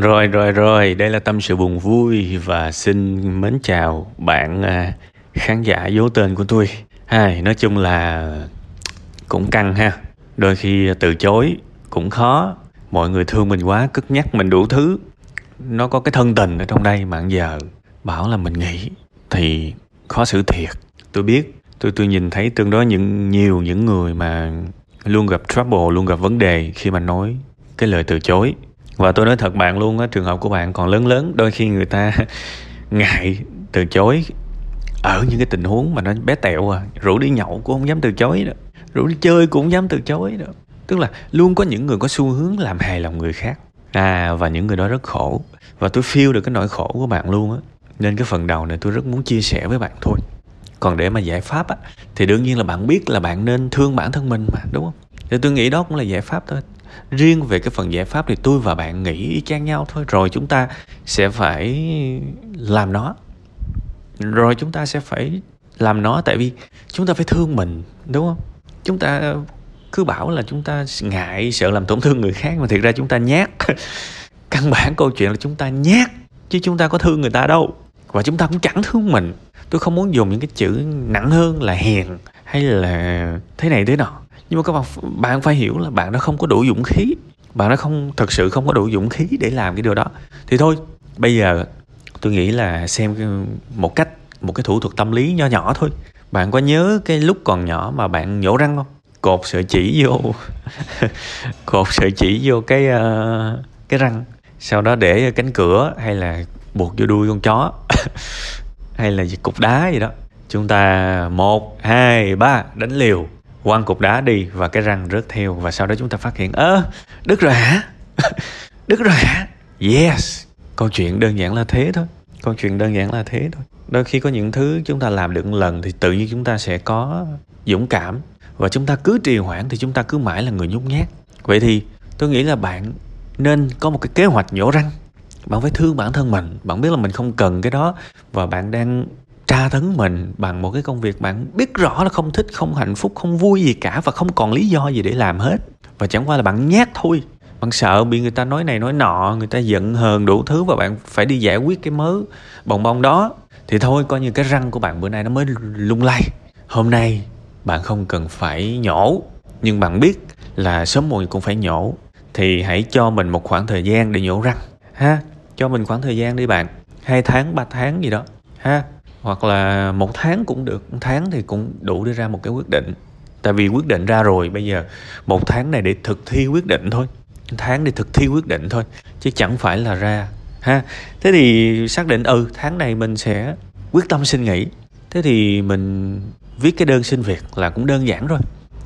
Rồi rồi rồi, đây là tâm sự buồn vui và xin mến chào bạn à, khán giả dấu tên của tôi. Hai, nói chung là cũng căng ha. Đôi khi từ chối cũng khó. Mọi người thương mình quá, cất nhắc mình đủ thứ. Nó có cái thân tình ở trong đây mà giờ bảo là mình nghĩ thì khó xử thiệt. Tôi biết, tôi tôi nhìn thấy tương đối những nhiều những người mà luôn gặp trouble, luôn gặp vấn đề khi mà nói cái lời từ chối và tôi nói thật bạn luôn á, trường hợp của bạn còn lớn lớn, đôi khi người ta ngại từ chối ở những cái tình huống mà nó bé tẹo à. Rủ đi nhậu cũng không dám từ chối đó. Rủ đi chơi cũng không dám từ chối đó. Tức là luôn có những người có xu hướng làm hài lòng người khác. À và những người đó rất khổ. Và tôi feel được cái nỗi khổ của bạn luôn á. Nên cái phần đầu này tôi rất muốn chia sẻ với bạn thôi. Còn để mà giải pháp á, thì đương nhiên là bạn biết là bạn nên thương bản thân mình mà, đúng không? Thì tôi nghĩ đó cũng là giải pháp thôi riêng về cái phần giải pháp thì tôi và bạn nghĩ y chang nhau thôi. Rồi chúng ta sẽ phải làm nó. Rồi chúng ta sẽ phải làm nó, tại vì chúng ta phải thương mình, đúng không? Chúng ta cứ bảo là chúng ta ngại sợ làm tổn thương người khác, mà thiệt ra chúng ta nhát. Căn bản câu chuyện là chúng ta nhát, chứ chúng ta có thương người ta đâu. Và chúng ta cũng chẳng thương mình. Tôi không muốn dùng những cái chữ nặng hơn là hiền hay là thế này thế nọ nhưng mà các bạn bạn phải hiểu là bạn đã không có đủ dũng khí. Bạn đã không thật sự không có đủ dũng khí để làm cái điều đó. Thì thôi bây giờ tôi nghĩ là xem một cách một cái thủ thuật tâm lý nho nhỏ thôi. Bạn có nhớ cái lúc còn nhỏ mà bạn nhổ răng không? Cột sợi chỉ vô. Cột sợi chỉ vô cái uh, cái răng. Sau đó để cánh cửa hay là buộc vô đuôi con chó. Hay là cục đá gì đó. Chúng ta một hai ba đánh liều quăng cục đá đi và cái răng rớt theo và sau đó chúng ta phát hiện, ơ, đứt rồi hả? Đứt rồi hả? Yes. Câu chuyện đơn giản là thế thôi. Câu chuyện đơn giản là thế thôi. Đôi khi có những thứ chúng ta làm được một lần thì tự nhiên chúng ta sẽ có dũng cảm và chúng ta cứ trì hoãn thì chúng ta cứ mãi là người nhút nhát. Vậy thì tôi nghĩ là bạn nên có một cái kế hoạch nhổ răng. Bạn phải thương bản thân mình. Bạn biết là mình không cần cái đó và bạn đang tra tấn mình bằng một cái công việc bạn biết rõ là không thích, không hạnh phúc, không vui gì cả và không còn lý do gì để làm hết. Và chẳng qua là bạn nhát thôi. Bạn sợ bị người ta nói này nói nọ, người ta giận hờn đủ thứ và bạn phải đi giải quyết cái mớ bồng bông đó. Thì thôi, coi như cái răng của bạn bữa nay nó mới lung lay. Hôm nay bạn không cần phải nhổ. Nhưng bạn biết là sớm muộn cũng phải nhổ. Thì hãy cho mình một khoảng thời gian để nhổ răng. Ha, cho mình khoảng thời gian đi bạn. Hai tháng, ba tháng gì đó. Ha hoặc là một tháng cũng được một tháng thì cũng đủ để ra một cái quyết định. Tại vì quyết định ra rồi bây giờ một tháng này để thực thi quyết định thôi. Tháng để thực thi quyết định thôi chứ chẳng phải là ra ha. Thế thì xác định ừ tháng này mình sẽ quyết tâm xin nghỉ. Thế thì mình viết cái đơn xin việc là cũng đơn giản rồi.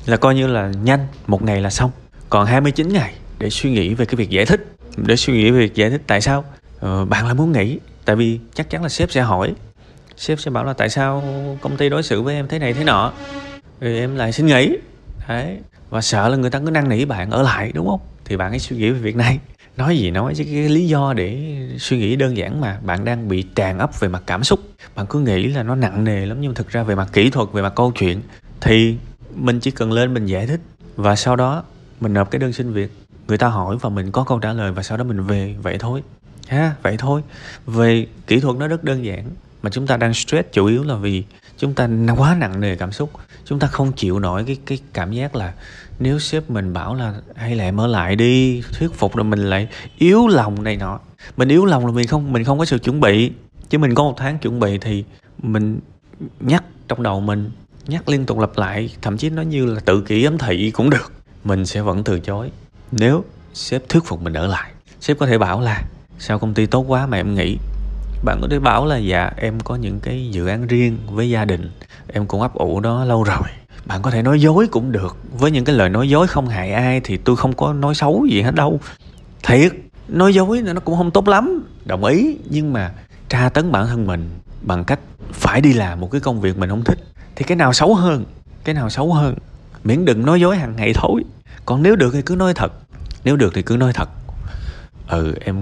Là coi như là nhanh một ngày là xong. Còn 29 ngày để suy nghĩ về cái việc giải thích. Để suy nghĩ về việc giải thích tại sao ờ, bạn lại muốn nghỉ. Tại vì chắc chắn là sếp sẽ hỏi sếp sẽ bảo là tại sao công ty đối xử với em thế này thế nọ? Rồi em lại xin nghỉ. Đấy. Và sợ là người ta cứ năn nỉ bạn ở lại, đúng không? Thì bạn hãy suy nghĩ về việc này. Nói gì nói chứ, cái lý do để suy nghĩ đơn giản mà. Bạn đang bị tràn ấp về mặt cảm xúc. Bạn cứ nghĩ là nó nặng nề lắm, nhưng thực ra về mặt kỹ thuật, về mặt câu chuyện, thì mình chỉ cần lên mình giải thích. Và sau đó, mình nộp cái đơn xin việc. Người ta hỏi và mình có câu trả lời và sau đó mình về. Vậy thôi. Ha, vậy thôi. Về kỹ thuật nó rất đơn giản mà chúng ta đang stress chủ yếu là vì chúng ta quá nặng nề cảm xúc. Chúng ta không chịu nổi cái cái cảm giác là nếu sếp mình bảo là hay là em ở lại đi, thuyết phục rồi mình lại yếu lòng này nọ. Mình yếu lòng là mình không mình không có sự chuẩn bị. Chứ mình có một tháng chuẩn bị thì mình nhắc trong đầu mình, nhắc liên tục lặp lại, thậm chí nó như là tự kỷ ấm thị cũng được. Mình sẽ vẫn từ chối. Nếu sếp thuyết phục mình ở lại, sếp có thể bảo là sao công ty tốt quá mà em nghĩ bạn có thể bảo là dạ em có những cái dự án riêng với gia đình, em cũng ấp ủ đó lâu rồi. Bạn có thể nói dối cũng được. Với những cái lời nói dối không hại ai thì tôi không có nói xấu gì hết đâu. Thiệt, nói dối nó cũng không tốt lắm, đồng ý. Nhưng mà tra tấn bản thân mình bằng cách phải đi làm một cái công việc mình không thích thì cái nào xấu hơn, cái nào xấu hơn. Miễn đừng nói dối hàng ngày thôi còn nếu được thì cứ nói thật. Nếu được thì cứ nói thật. Ừ em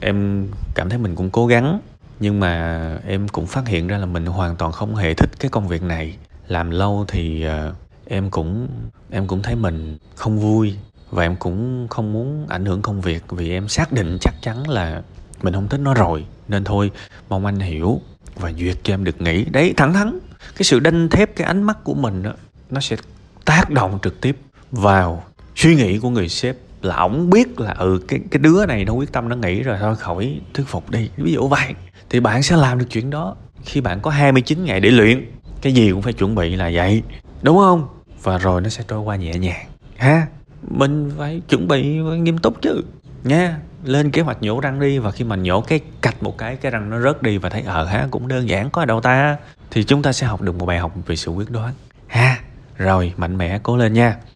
em cảm thấy mình cũng cố gắng nhưng mà em cũng phát hiện ra là mình hoàn toàn không hề thích cái công việc này. Làm lâu thì uh, em cũng em cũng thấy mình không vui và em cũng không muốn ảnh hưởng công việc vì em xác định chắc chắn là mình không thích nó rồi. Nên thôi mong anh hiểu và duyệt cho em được nghỉ. Đấy thẳng thắn cái sự đanh thép cái ánh mắt của mình đó, nó sẽ tác động trực tiếp vào suy nghĩ của người sếp là ổng biết là ừ cái cái đứa này nó quyết tâm nó nghĩ rồi, thôi khỏi thuyết phục đi. Ví dụ vậy, thì bạn sẽ làm được chuyện đó. Khi bạn có 29 ngày để luyện, cái gì cũng phải chuẩn bị là vậy, đúng không? Và rồi nó sẽ trôi qua nhẹ nhàng. Ha, mình phải chuẩn bị nghiêm túc chứ. Nha, lên kế hoạch nhổ răng đi, và khi mà nhổ cái cạch một cái cái răng nó rớt đi và thấy ờ ha cũng đơn giản, có ở đâu ta, thì chúng ta sẽ học được một bài học về sự quyết đoán. Ha, rồi, mạnh mẽ cố lên nha.